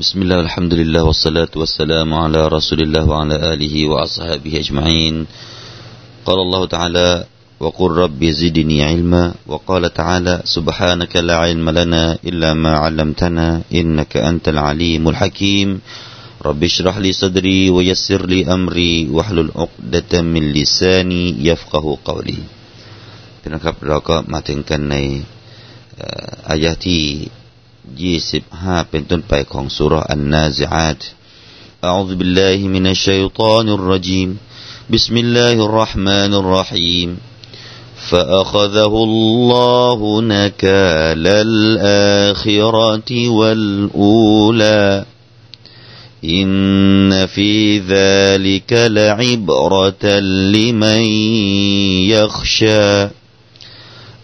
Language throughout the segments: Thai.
بسم الله الحمد لله والصلاة والسلام على رسول الله وعلى آله وأصحابه أجمعين قال الله تعالى وقل رب زدني علما وقال تعالى سبحانك لا علم لنا إلا ما علمتنا إنك أنت العليم الحكيم رب اشرح لي صدري ويسر لي أمري واحلل عقدة من لساني يفقه قولي พี่น้องครับเราก็มาถึงกันในอายะที่ ยี่สิบห้าเป็นต้นไปของสุรอันนาซิอาต أعوذ بالله من الشيطان الرجيم بسم الله الرحمن الرحيم فأخذه الله نكال الآخرة والأولى إن في ذلك لعبرة لمن يخشى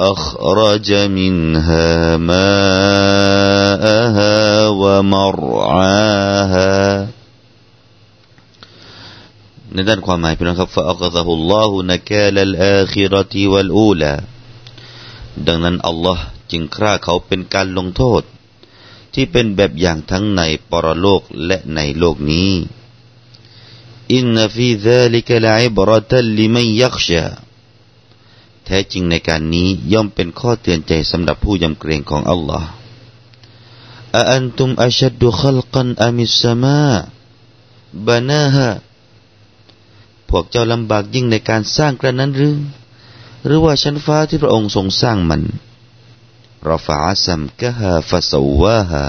أخرج منها ماءها ومرعاها ในด้านความหมายพี่น้องครับ فأخذه الله نكال الآخرة والأولى ดังนั้นอัลลอฮ์จึงคร่าเขาเป็นการลงโทษ ที่เป็นแบบอย่างทั้งในปรโลกและในโลกนี้อินนฟีซาลิกลาอิบรตัลลิมันยักชา แท้จริงในการนี้ย่อมเป็นข้อเตือนใจสำหรับผู้ยำเกรงของอัลลอฮ์أأنتم أشد خلقا أم السماء بناهاพวกเจ้าลำบากยิ่งในการสร้างกระนั้นหรือ หรือว่าชั้นฟ้าที่พระองค์ทรงสร้างมันرفع سمكها فسواها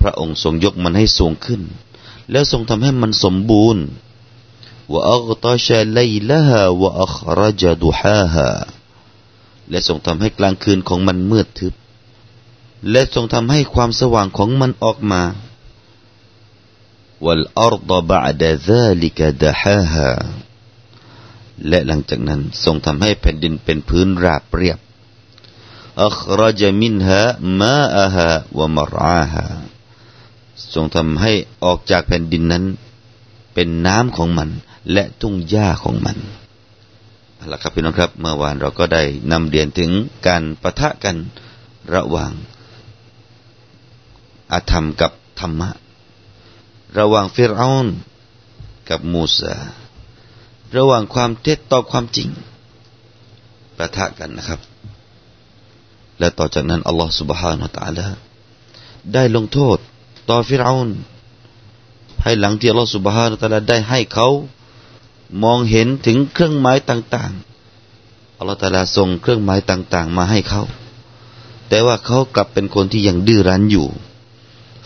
พระองค์ทรงยกมันให้สูงขึ้น แล้วทรงทำให้มันสมบูรณ์ وأغطش ليلها وأخرج ضحاها และทรงทำให้กลางคืนของมันมืดทึบ และทรงทำให้ความสว่างของมันออกมา والأرض بعد ذلك دحاها และหลังจากนั้นทรงทำให้แผ่นดินเป็นพื้นราบเรียบ أخرج منها ماءها ومرعاها ทรงทำให้ออกจากแผ่นดินนั้น เป็นน้ำของมันและทุ่งหญ้าของมันเอาละครับพี่น้องครับเมื่อวานเราก็ได้นำเรียนถึงการประทะกันระหว่างอาธรรมกับธรรมะ ระหว่างฟิรเอานกับมูซาระหว่างความเท็จต่อความจริงประทะกันนะครับ และต่อจากนั้นอัลลอฮฺ سبحانه และ تعالى ได้ลงโทษต่อฟิรเอาน ภายหลังที่อัลลอฮฺ سبحانه และ تعالى ได้ให้เขามองเห็นถึงเครื่องหมายต่างๆ อัลลอฮฺตาลาส่งเครื่องหมายต่าง ๆ มาให้เขา แต่ว่าเขากลับเป็นคนที่ยังดื้อรั้นอยู่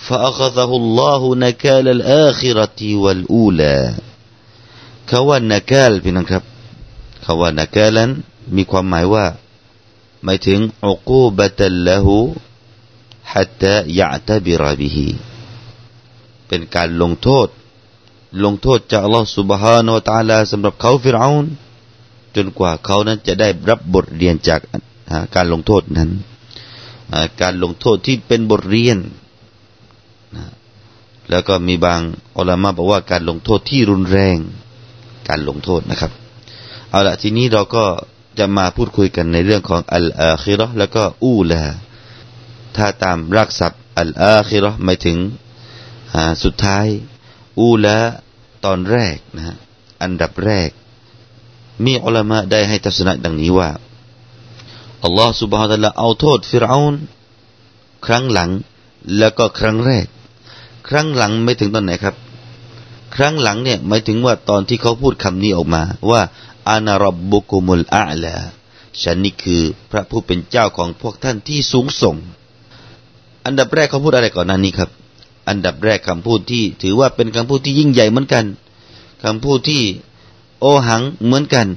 فأخذه الله نكال الآخرة والأولى เขาว่านาคาลพี่น้องครับเขาว่านาคาลันมีความหมายว่าหมายถึงอุกูบะตัลละหู حتى يعتبر به เป็นการลงโทษ ลงโทษจากอัลลอฮฺสุบฮานวตาลาสำหรับเขาฟิรเอานจนกว่าเขานั้นจะได้รับบทเรียนจากการลงโทษนั้นการลงโทษที่เป็นบทเรียนแล้วก็มีบางอัลมาบอกว่าการลงโทษที่รุนแรง การลงโทษนะครับ เอาละทีนี้เราก็จะมาพูดคุยกันในเรื่องของอัลอาคิรอแล้วก็อูลาถ้าตามรักศัพท์อัลอาคิรอหมายถึง สุดท้ายอูละตอนแรกนะฮะอันดับแรก มีอัลมะได้ให้ทัศนะดังนี้ว่าอัลลอฮฺ سبحانه และ تعالى เอาโทษฟิรเอานครั้งหลังแล้วก็ครั้งแรก ครั้งหลังไม่ถึงตอนไหนครับ ครั้งหลังเนี่ยหมายถึงว่าตอนที่เขาพูดคำนี้ออกมา ว่าอานารับบุกุมุลอาลาฉันนี่คือพระผู้เป็นเจ้าของพวกท่านที่สูงส่ง อันดับแรกเขาพูดอะไรก่อนหน้านี้ครับ อันดับแรกคำพูดที่ ถือว่าเป็นคำพูดที่ยิ่งใหญ่เหมือนกันคำพูดที่โอหังเหมือนกัน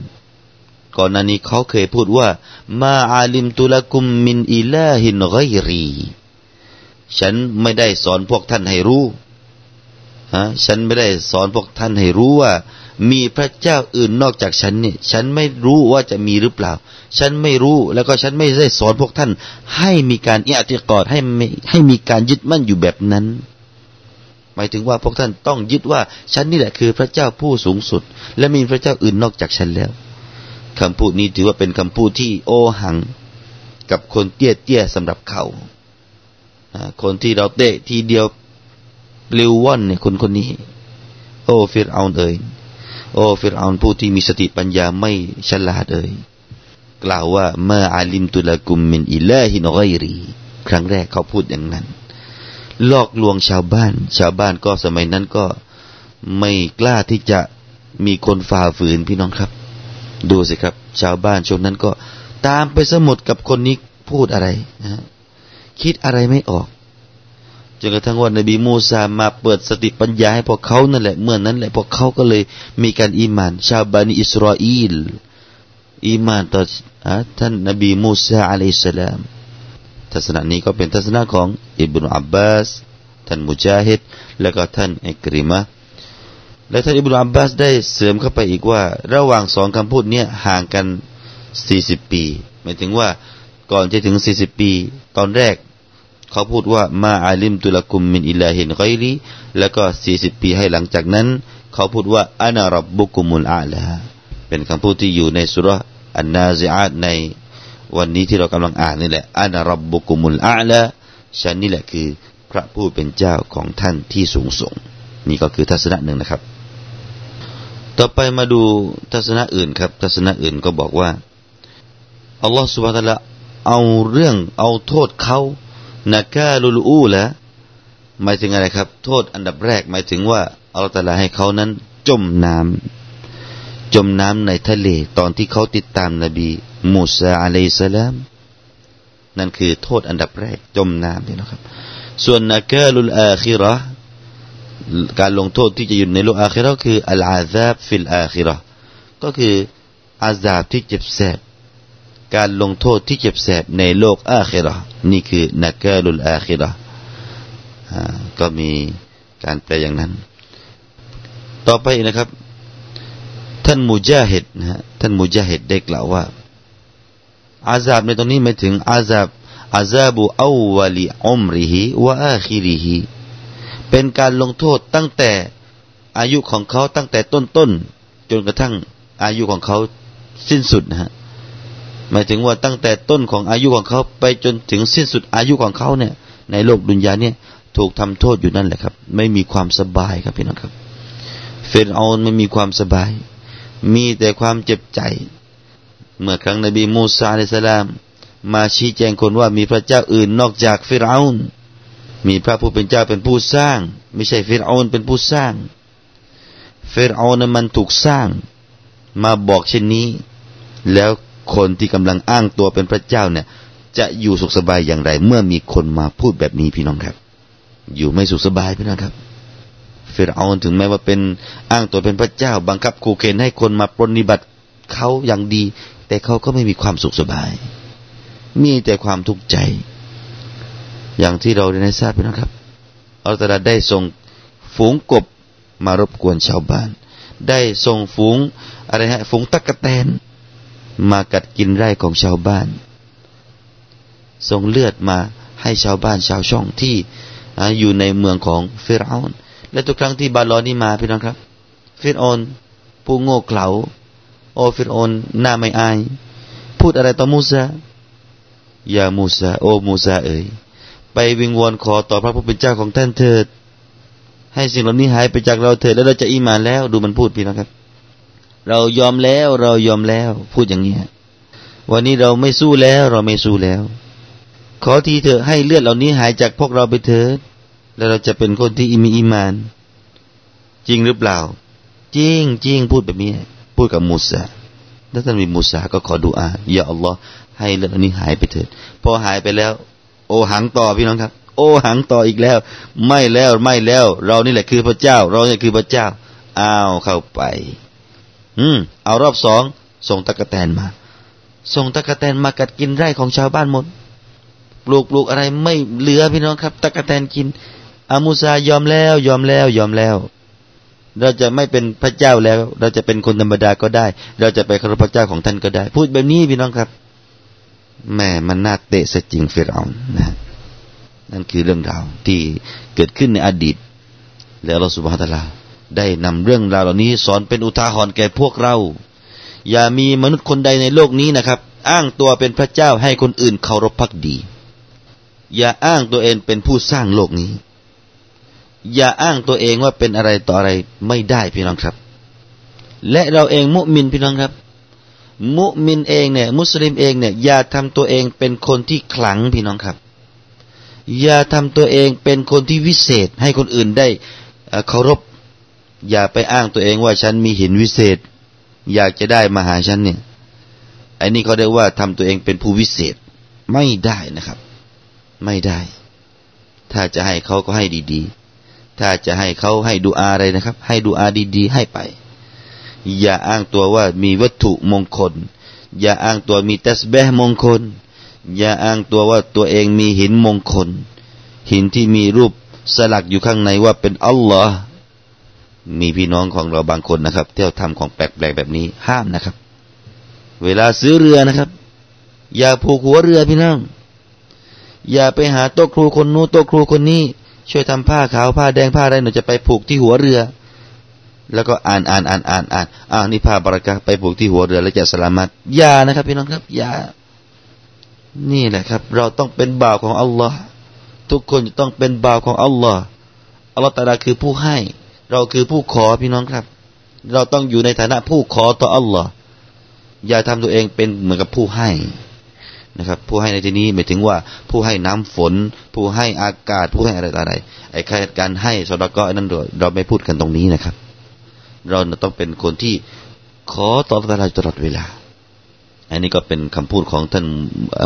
ก่อนหน้านี้เขาเคยพูดว่า มาอาลิมตุลกุมมินอิลาฮินไกรีฉันไม่ได้สอนพวกท่านให้รู้ฮะฉันไม่ได้สอนพวกท่านให้รู้ว่า มีพระเจ้าอื่นนอกจากฉันเนี่ยฉันไม่รู้ว่าจะมีหรือเปล่า ฉันไม่รู้แล้วก็ฉันไม่ได้สอนพวกท่าน ให้มีการอียติกอดให้ให้มีการยึดมั่นอยู่แบบนั้น หมายถึงว่าพวกท่านต้องยึดว่าฉันนี่แหละคือพระเจ้าผู้สูงสุด และมีพระเจ้าอื่นนอกจากฉันแล้วคำพูดนี้ถือว่าเป็นคำพูดที่โอหัง กับคนเตี้ยเตี้ยสำหรับเขา คนที่เราเตะทีเดียวปลิวว่อนเนี่ยคนคนนี้ โอ้ฟิรเอาเอ่ยโอ้ฟิรเอาผู้ที่มีสติปัญญาไม่ฉลาดเอ่ยกล่าวว่าเมื่ออาลิมตุลกุมมินอิลาฮินอไกรี ครั้งแรกเขาพูดอย่างนั้น ลอกลวงชาวบ้าน ชาวบ้านก็สมัยนั้นก็ไม่กล้าที่จะมีคนฝ่าฝืนพี่น้องครับ ดูสิครับ ชาวบ้านช่วงนั้นก็ตามไปสมุดกับคนนี้พูดอะไรนะคิดอะไรไม่ออกจนกระทั่งว่านบีมูซามาเปิดสติปัญญาให้พวกเขานั่นแหละเมื่อนนั้นแหละพวกเขาก็เลยมีการอีมาน ชาวบานอิสราเอลอีมานต่อท่านนบีมูซาอะลัยสลาม ทัศนะนี้ก็เป็นทัศนะของอิบนุอับบาสท่านมุจาฮิดแล้วก็ท่านอิกริมะและท่านอิบนุอับบาสได้เสริมเข้าไปอีกว่า ระหว่างสองคำพูดนี้ห่างกันสี่สิบปี หมายถึงว่าก่อนจะถึงสี่สิบปี ตอนแรก เขาพูดว่ามาอาลิมตุลกุมมินอิลาฮินไกรีแล้วก็สี่สิบปีให้หลังจากนั้น เขาพูดว่าอานารับบุกุมุลอาลาเป็นคำพูดที่อยู่ในสุรอันนาซิอาตใน วันนี้ที่เรากำลังอ่านนี่แหละอานารับบุกุมุลอาลาฉันนี่แหละคือพระผู้เป็นเจ้าของท่านที่สูงส่ง นี่ก็คือทัศนะหนึ่งนะครับ ต่อไปมาดูทัศนะอื่นครับ ทัศนะอื่นก็บอกว่าอัลลอฮฺสุบฮฺตะละเอาเรื่องเอาโทษเขานักาลุลอูละหมายถึงอะไรครับ โทษอันดับแรกหมายถึงว่าอัลตาลาให้เขานั้นจมน้ำจมน้ำในทะเลตอนที่เขาติดตามนบี มูซาعليه السلامนั่นคือโทษอันดับแรกจมน้ำนี่นะครับ ส่วนنكال الآخرةการลงโทษที่จะอยู่ในโลกอาคิระคือالعذاب في الآخرةก็คือعذابที่เจ็บแสบการลงโทษที่เจ็บแสบในโลกอาคิรอนี่คือنكال الآخرةก็มีการแปลอย่างนั้น ต่อไปนะครับ ท่านมุจาฮิดนะฮะท่านมุจาฮิดได้กล่าวว่า อาซาบในตรงนี้หมายถึงอาซาบอาซาบุอาวลิอุมริฮิวะอาคิริฮิเป็นการลงโทษตั้งแต่อายุของเขาตั้งแต่ต้นๆจนกระทั่งอายุของเขาสิ้นสุดนะฮะหมายถึงว่าตั้งแต่ต้นของอายุของเขาไปจนถึงสิ้นสุดอายุของเขาเนี่ย ในโลกดุนยาเนี่ย ถูกทำโทษอยู่นั่นแหละครับ ไม่มีความสบายครับพี่น้องครับ เฟรเอาไม่มีความสบาย มีแต่ความเจ็บใจ เมื่อครั้งนบีมูซาอะลัยสลาม มาชี้แจงคนว่ามีพระเจ้าอื่นนอกจากฟิรเอานมีพระผู้เป็นเจ้าเป็นผู้สร้าง ไม่ใช่ฟิรเอานเป็นผู้สร้างฟิรเอานนั้นมันถูกสร้าง มาบอกเช่นนี้ แล้วคนที่กำลังอ้างตัวเป็นพระเจ้าเนี่ย จะอยู่สุขสบายอย่างไร เมื่อมีคนมาพูดแบบนี้พี่น้องครับ อยู่ไม่สุขสบายพี่น้องครับเฟรเอาถึงแม้ว่าเป็นอ้างตัวเป็นพระเจ้า บังคับขู่เข็นให้คนมาปรนิบัติเขาอย่างดี แต่เขาก็ไม่มีความสุขสบาย มีแต่ความทุกข์ใจ อย่างที่เราได้ทราบพี่น้องครับอัลตลาได้ส่งฝูงกบมารบกวนชาวบ้าน ได้ส่งฝูงอะไรฮะฝูงตะกะแตน มากัดกินไร่ของชาวบ้าน ส่งเลือดมาให้ชาวบ้านชาวช่องที่อยู่ในเมืองของเฟรอนและทุกครั้งที่บาลอนี่มาพี่น้องครับเฟรอนผู้โง่เขลา โอเฟรอนหน้าไม่อาย พูดอะไรต่อมูซาอย่ามูซาโอมูซาเอ๋ยไปวิงวอนขอต่อพระผู้เป็นเจ้าของท่านเถิด ให้สิ่งเหล่านี้หายไปจากเราเถิดแล้วเราจะอิมานแล้ว ดูมันพูดพี่น้องครับ เรายอมแล้วเรายอมแล้ว พูดอย่างนี้วันนี้เราไม่สู้แล้วเราไม่สู้แล้ว ขอทีเถอะให้เลือดเหล่านี้หายจากพวกเราไปเถิด แล้วเราจะเป็นคนที่มีอิมาน จริงหรือเปล่า จริงจริงพูดแบบนี้ พูดกับมูซาแล้วท่านมีมูซาก็ขอดูอาอย่าอัลลอฮ์ให้เลือดเหล่านี้หายไปเถิด พอหายไปแล้ว โอหังต่อพี่น้องครับ โอหังต่ออีกแล้ว ไม่แล้วไม่แล้ว เรานี่แหละคือพระเจ้า เราเนี่ยคือพระเจ้าอ้าวเข้าไป อืม เอารอบสองส่งตะกะแตนมา ส่งตะกะแตนมากัดกินไร่ของชาวบ้านหมดปลูกปลูกอะไรไม่เหลือพี่น้องครับตะกะแตนกินอามูซายอมแล้ว ยอมแล้ว ยอมแล้ว เราจะไม่เป็นพระเจ้าแล้ว เราจะเป็นคนธรรมดาก็ได้ เราจะไปเคารพพระเจ้าของท่านก็ได้ พูดแบบนี้พี่น้องครับแม่มันน่าเตะสจริงเฟรเอานะนั่นคือเรื่องราวที่เกิดขึ้นในอดีต แล้วเราสุภาตลาได้นำเรื่องราวเหล่านี้ สอนเป็นอุทาหรณ์แก่พวกเรา อย่ามีมนุษย์คนใดในโลกนี้นะครับ อ้างตัวเป็นพระเจ้าให้คนอื่นเคารพพักดี อย่าอ้างตัวเองเป็นผู้สร้างโลกนี้ อย่าอ้างตัวเองว่าเป็นอะไรต่ออะไรไม่ได้พี่น้องครับ และเราเองมุมินพี่น้องครับ มุมินเองเนี่ย มุสลิมเองเนี่ย อย่าทำตัวเองเป็นคนที่ขลังพี่น้องครับ อย่าทำตัวเองเป็นคนที่วิเศษ ให้คนอื่นได้เคารพ อย่าไปอ้างตัวเองว่าฉันมีหินวิเศษ อยากจะได้มาหาฉันเนี่ยไอ้นี่เขาเรียกว่าทำตัวเองเป็นผู้วิเศษไม่ได้นะครับ ไม่ได้ ถ้าจะให้เขาก็ให้ดี ๆ ถ้าจะให้เขาให้ดูอาอะไรนะครับ ให้ดูอาดีๆ ให้ไป อย่าอ้างตัวว่ามีวัตถุมงคล อย่าอ้างตัวมีตัสเบห์มงคล อย่าอ้างตัวว่าตัวเองมีหินมงคล หินที่มีรูปสลักอยู่ข้างในว่าเป็นอัลลอฮ์มีพี่น้องของเราบางคนนะครับ เที่ยวทำของแปลกๆแบบนี้ห้ามนะครับ เวลาซื้อเรือนะครับ อย่าผูกหัวเรือพี่น้องอย่าไปหาโต๊ะครูคนนู้นโต๊ะครูคนนี้ ช่วยทำผ้าขาวผ้าแดงผ้าอะไรหนูจะไปผูกที่หัวเรือ แล้วก็อ่านอ่านอ่านอ่านอ่านอ่านนี่ผ้าบรากะไปผูกที่หัวเรือ แล้วจะสลามัดอย่านะครับพี่น้องครับอย่านี่แหละครับ เราต้องเป็นบ่าวของอัลลอฮ์ทุกคนจะต้องเป็นบ่าวของอัลลอฮ์อัลลอฮ์ตาลาคือผู้ให้ เราคือผู้ขอพี่น้องครับ เราต้องอยู่ในฐานะผู้ขอต่ออัลลอฮ์อย่าทำตัวเองเป็นเหมือนกับผู้ให้ นะครับ ผู้ให้ในที่นี้หมายถึงว่าผู้ให้น้ำฝน ผู้ให้อากาศ ผู้ให้อะไรต่ออะไรไอ้การให้สดก็นั้นเราไม่พูดกันตรงนี้นะครับ เราต้องเป็นคนที่ขอต่อตลอดตลอดเวลา อันนี้ก็เป็นคำพูดของท่าน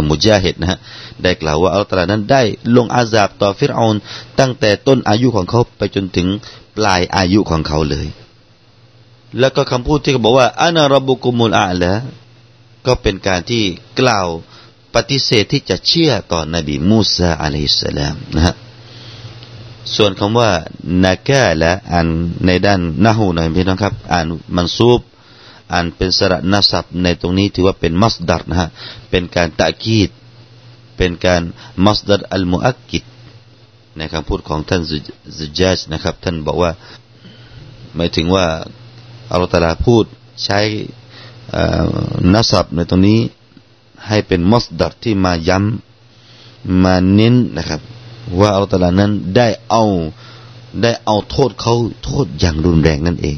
มุจาฮิดนะฮะได้กล่าวว่าอัลตลานั้นได้ลงอาซาบต่อฟิรเอนตั้งแต่ต้นอายุของเขาไปจนถึงปลายอายุของเขาเลย แล้วก็คำพูดที่เขาบอกว่าอานารบุกุมุลอาละก็เป็นการที่กล่าว ปฏิเสธที่จะเชื่อต่อนบีมูซาอะลัยฮิสลามนะฮะส่วนคำว่านาแกและอ่านในด้านนาหูหน่อยพี่น้องครับ อ่านมันซูบอ่านเป็นสระนัสับในตรงนี้ถือว่าเป็นมัสดัรนะฮะเป็นการตะกีดเป็นการมัสดัรอัลมุอักกิดในคำพูดของท่านซุจัจนะครับ ท่านบอกว่าหมายถึงว่าอัลตลาพูดใช้นัสับในตรงนี้ ให้เป็นมัสดัรที่มาย้ำมาเน้นนะครับ ว่าอัลตลานั้นได้เอาได้เอาโทษเขาโทษอย่างรุนแรงนั่นเอง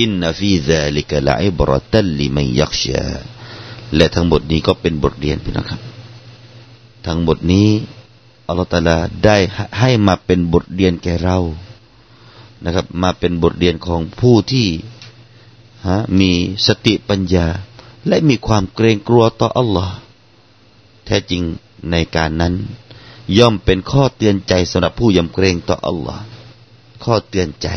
อินนฟีซาลิกะลาอิบรตัลลิมันยักชาและทั้งหมดนี้ก็เป็นบทเรียนพี่นะครับ ทั้งหมดนี้อัลลอฮฺตาลาได้ให้มาเป็นบทเรียนแก่เรานะครับ มาเป็นบทเรียนของผู้ที่ฮะมีสติปัญญา และมีความเกรงกลัวต่ออัลลอฮ์แท้จริงในการนั้น ย่อมเป็นข้อเตือนใจสำหรับผู้ยำเกรงต่ออัลลอฮ์ข้อเตือนใจ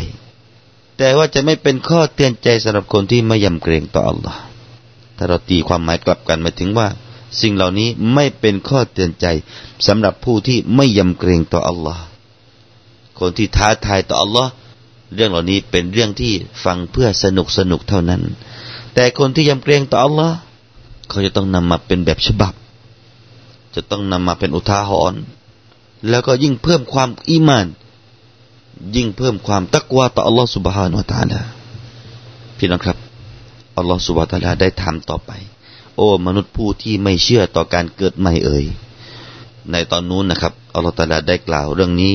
แต่ว่าจะไม่เป็นข้อเตือนใจสำหรับคนที่ไม่ยำเกรงต่ออัลลอฮ์ถ้าเราตีความหมายกลับกันมาถึงว่า สิ่งเหล่านี้ไม่เป็นข้อเตือนใจสำหรับผู้ที่ไม่ยำเกรงต่ออัลลอฮ์คนที่ท้าทายต่ออัลลอฮ์เรื่องเหล่านี้เป็นเรื่องที่ฟังเพื่อสนุกสนุกเท่านั้น แต่คนที่ยำเกรงต่ออัลลอฮ์เขาจะต้องนำมาเป็นแบบฉบับ จะต้องนำมาเป็นอุทาหรณ์แล้วก็ยิ่งเพิ่มความอีมาน ยิ่งเพิ่มความตักวาต่ออัลลอฮ์สุบฮานาอัลลอฮ์พี่น้องครับอัลลอฮ์สุบฮานาอัลลอฮ์ได้ทำต่อไป โอ้ มนุษย์ผู้ที่ไม่เชื่อต่อการเกิดใหม่เอ่ยในตอนนู้นนะครับอัลลอฮฺตาลาได้กล่าวเรื่องนี้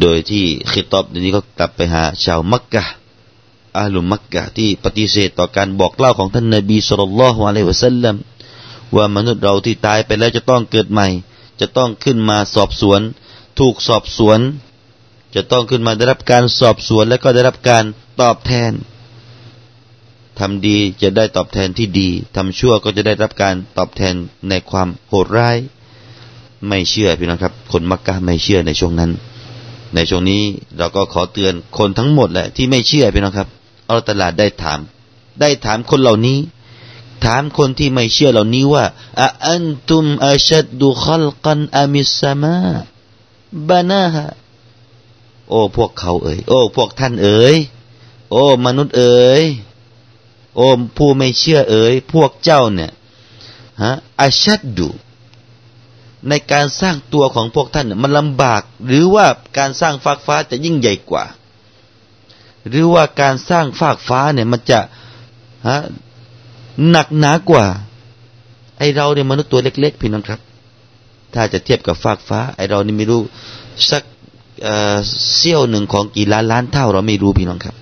โดยที่คิตอบนี้ก็กลับไปหาชาวมักกะ อาลุมักกะที่ปฏิเสธต่อการบอกเล่าของท่านนบีสุลต่านละฮ์อะลัยวะสัลลัมว่ามนุษย์เราที่ตายไปแล้วจะต้องเกิดใหม่ จะต้องขึ้นมาสอบสวน ถูกสอบสวน จะต้องขึ้นมาได้รับการสอบสวนและก็ได้รับการตอบแทนทำดีจะได้ตอบแทนที่ดีทำชั่วก็จะได้รับการตอบแทนในความโหดร้าย ไม่เชื่อพี่น้องครับ คนมักกะไม่เชื่อในช่วงนั้น ในช่วงนี้เราก็ขอเตือนคนทั้งหมดแหละที่ไม่เชื่อพี่น้องครับ อัลตลาดได้ถาม ได้ถามคนเหล่านี้ ถามคนที่ไม่เชื่อเหล่านี้ว่าอันตุมอาชัดดูขลกันอามิสมาบานาฮะโอ้พวกเขาเอ๋ยโอ้พวกท่านเอ๋ยโอ้มนุษย์เอ๋ยโอ้ผู้ไม่เชื่อเอ๋ยพวกเจ้าเนี่ยฮะอาชัดดูในการสร้างตัวของพวกท่านมันลำบาก หรือว่าการสร้างฟากฟ้าจะยิ่งใหญ่กว่า หรือว่าการสร้างฟากฟ้าเนี่ยมันจะฮะหนักหนากว่า ไอเราเนี่ยมนุษย์ตัวเล็ก ๆ พี่น้องครับ ถ้าจะเทียบกับฟากฟ้า ไอเรานี่ไม่รู้สักเสี้ยวหนึ่งของกี่ล้านล้านเท่าเราไม่รู้พี่น้องครับ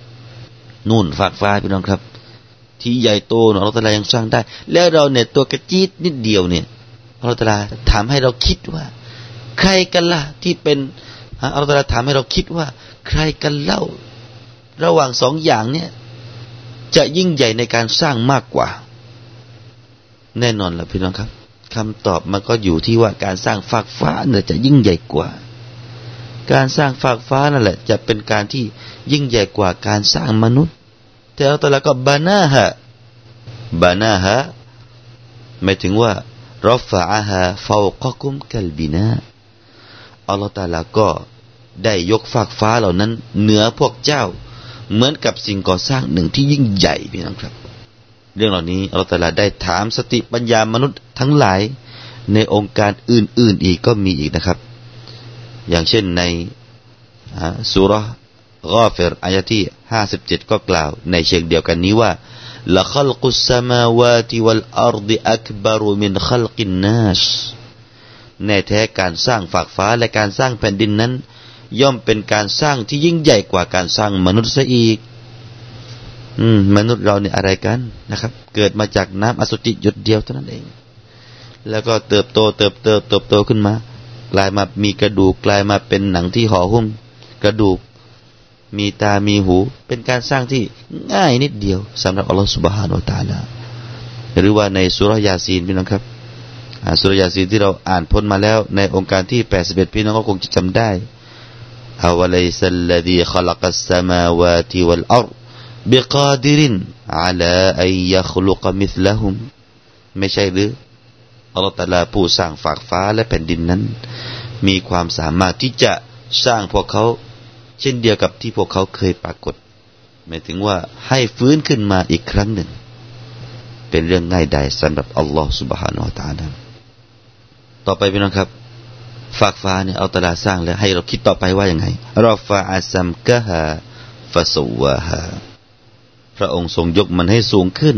นู่นฟากฟ้าพี่น้องครับ ที่ใหญ่โตเนาะเราแต่ละยังสร้างได้ แล้วเราเนี่ยตัวกระจีดนิดเดียวเนี่ยเราตลาถามให้เราคิดว่า ใครกันล่ะที่เป็นอัลลอฮฺถามให้เราคิดว่า ใครกันเล่า ระหว่างสองอย่างเนี่ยจะยิ่งใหญ่ในการสร้างมากกว่า แน่นอนละพี่น้องครับคำตอบมันก็อยู่ที่ว่าการสร้างฟากฟ้าเนี่ยจะยิ่งใหญ่กว่า การสร้างฟากฟ้านั่นแหละ จะเป็นการที่ยิ่งใหญ่กว่าการสร้างมนุษย์ แต่อัลลอฮฺก็บานาฮะบานาฮะหมายถึงว่ารฟะอาฮาฟาวกกุมกัลบินาอัลลอฮฺตาลาก็ได้ยกฟากฟ้าเหล่านั้น เหนือพวกเจ้า เหมือนกับสิ่งก่อสร้างหนึ่งที่ยิ่งใหญ่พี่น้องครับ เรื่องเหล่านี้เราแต่ละได้ถามสติปัญญามนุษย์ทั้งหลายในองค์การอื่น ๆอีกก็มีอีกนะครับ อย่างเช่นในสุรกอเฟรอายะที่ห้าสิบเจ็ดก็กล่าว ในเชิงเดียวกันนี้ว่าละขลกุสมาวาติวัลอาร์ดอักบารุมินขลนนัในแท้การสร้างฝากฟ้าและการสร้างแผ่นดินนั้น ย่อมเป็นการสร้างที่ยิ่งใหญ่กว่าการสร้างมนุษย์ซะอีก อืม มนุษย์เราเนี่ยอะไรกันนะครับ เกิดมาจากน้ำอสุจิหยดเดียวเท่านั้นเอง แล้วก็เติบโตเติบโตเติบโตขึ้นมา กลายมามีกระดูกกลายมาเป็นหนังที่ห่อหุ้มกระดูก มีตามีหู เป็นการสร้างที่ง่ายนิดเดียวสำหรับอัลลอฮฺสุบฮานาอัลตาลาหรือว่าในสุรยาซีนพี่น้องครับสุรยาซีนที่เราอ่านพ้นมาแล้วในโองการที่ 81 พี่น้องก็คงจะจำได้ أوليس الذي خلق السماوات والأرض بقادر على أن يخلق مثلهمไม่ใช่หรืออัลลอฮฺตาลาผู้สร้างฟากฟ้าและแผ่นดินนั้น มีความสามารถที่จะสร้างพวกเขา เช่นเดียวกับที่พวกเขาเคยปรากฏหมายถึงว่าให้ฟื้นขึ้นมาอีกครั้งหนึ่ง เป็นเรื่องง่ายดายสำหรับอัลลอฮฺสุบฮานาอัลตาลต่อไปพี่น้องครับ ฝากฟ้าเนี่ยเอาตลาสร้างแล้วให้เราคิดต่อไปว่าอย่างไงรอฟาอาซัมกะฮาฟาสวาฮาพระองค์ทรงยกมันให้สูงขึ้น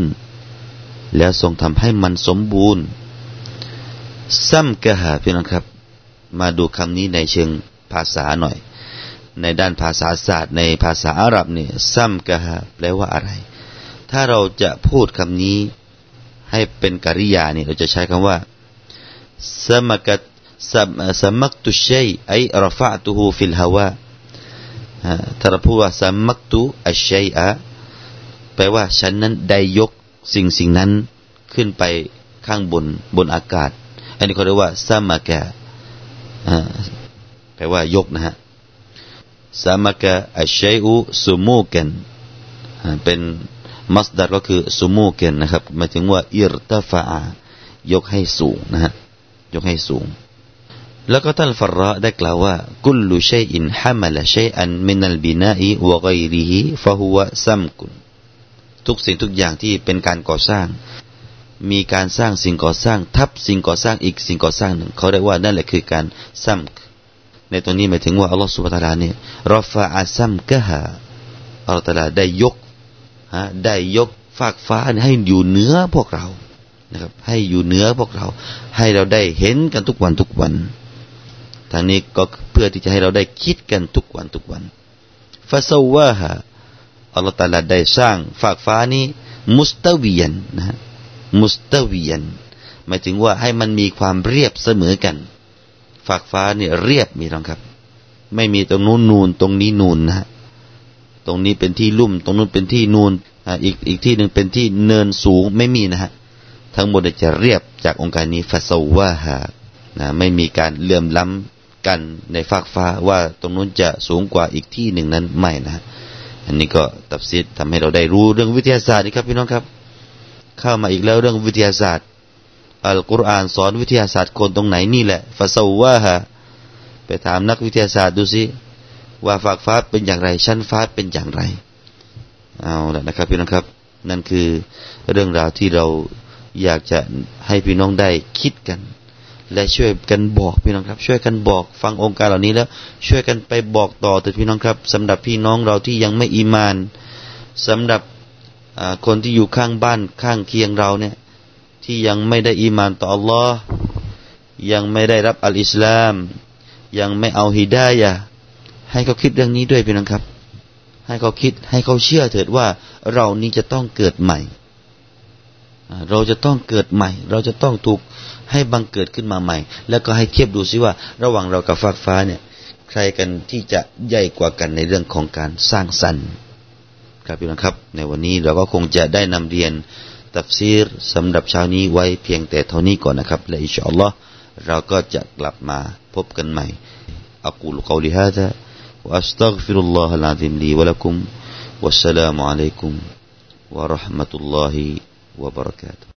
แล้วทรงทำให้มันสมบูรณ์ซัมกะฮาพี่น้องครับ มาดูคำนี้ในเชิงภาษาหน่อย ในด้านภาษาศาสตร์ ในภาษาอาหรับเนี่ยซัมกะฮะแปลว่าอะไร ถ้าเราจะพูดคำนี้ให้เป็นกริยาเนี่ยเราจะใช้คำว่าสมัก สัมักตุชัยไอรฟะตุฮูฟิลฮาวาถ้าเราพูดว่าสมักตุอัชชัยอะแปลว่าฉันนั้นได้ยกสิ่งสิ่งนั้นขึ้นไปข้างบนบนอากาศ อันนี้เขาเรียกว่าสัมักะแปลว่ายกนะฮะสามกะอัชชัยอุสุมูกันเป็นมัสดัรก็คือสุมูกันนะครับหมายถึงว่าอิรตฟายกให้สูงนะฮะยกให้สูง แล้วก็ท่านฟรระได้กล่าวว่ากุลลุชัยอินฮามัลชัยอันมินัลบินาอีวะกริฮิฟะฮุวะซัมกุนทุกสิ่งทุกอย่างที่เป็นการก่อสร้าง มีการสร้างสิ่งก่อสร้าง ทับสิ่งก่อสร้างอีกสิ่งก่อสร้างหนึ่งเขาเรียกว่านั่นแหละคือการซัมกในตรงนี้หมายถึงว่าอัลลอฮฺสุบตาลาเนี่ยรอฟาอาซัมกะฮะอัลลอฮฺตาลาได้ยกฮะได้ยกฟากฟ้าให้อยู่เหนือพวกเรานะครับให้อยู่เหนือพวกเรา ให้เราได้เห็นกันทุกวันทุกวัน ทางนี้ก็เพื่อที่จะให้เราได้คิดกันทุกวันทุกวันฟาซาวะฮะอัลลอฮฺตาลาได้สร้างฟากฟ้านี้ มุสตาวียนนะมุสตาวียนหมายถึงว่าให้มันมีความเรียบเสมอกัน ฝากฟ้าเนี่ยเรียบมีรองครับ ไม่มีตรงนู้นนูนตรงนี้นูนนะฮะตรงนี้เป็นที่ลุ่ม ตรงนู้นเป็นที่นูนอีกอีกที่หนึ่งเป็นที่เนินสูงไม่มีนะฮะทั้งหมดจะเรียบจากองค์การนี้ฟาสวาฮานะไม่มีการเลื่อมล้ำ กันในฟากฟ้าว่าตรงนู้นจะสูงกว่าอีกที่หนึ่งนั้นไม่นะอันนี้ก็ตับซิดทำให้เราได้รู้เรื่องวิทยาศาสตร์นี่ครับพี่น้องครับ เข้ามาอีกแล้วเรื่องวิทยาศาสตร์อัลกุรอานสอนวิทยาศาสตร์คนตรงไหนนี่แหละฟาซาวะฮะไปถามนักวิทยาศาสตร์ดูสิว่าฟากฟ้าเป็นอย่างไร ชั้นฟ้าเป็นอย่างไร เอาละนะครับพี่น้องครับ นั่นคือเรื่องราวที่เราอยากจะให้พี่น้องได้คิดกัน และช่วยกันบอกพี่น้องครับ ช่วยกันบอกฟังองค์การเหล่านี้แล้ว ช่วยกันไปบอกต่อแต่พี่น้องครับสำหรับพี่น้องเราที่ยังไม่อีมานสำหรับคนที่อยู่ข้างบ้านข้างเคียงเราเนี่ย ที่ยังไม่ได้อีมานต่อ Allah ยังไม่ได้รับอัลอิสลาม ยังไม่เอาฮิดายะให้เขาคิดเรื่องนี้ด้วยพี่น้องครับ ให้เขาคิดให้เขาเชื่อเถิดว่าเรานี้จะต้องเกิดใหม่ เราจะต้องเกิดใหม่ เราจะต้องถูกให้บังเกิดขึ้นมาใหม่ แล้วก็ให้เทียบดูซิว่า ระหว่างเรากับฟากฟ้าเนี่ยใครกันที่จะใหญ่กว่ากันในเรื่องของการสร้างสรรค์ครับพี่น้องครับ ในวันนี้เราก็คงจะได้นำเรียนตัฟซีรสำหรับเช้านี้ไว้เพียงแต่เท่านี้ก่อนนะครับและอินชาอัลลอฮ์เราก็จะกลับมาพบกันใหม่อักูลกอลิฮะดะ وأستغفر الله العظيم لي ولكم والسلام عليكم ورحمة الله wabarakatuh.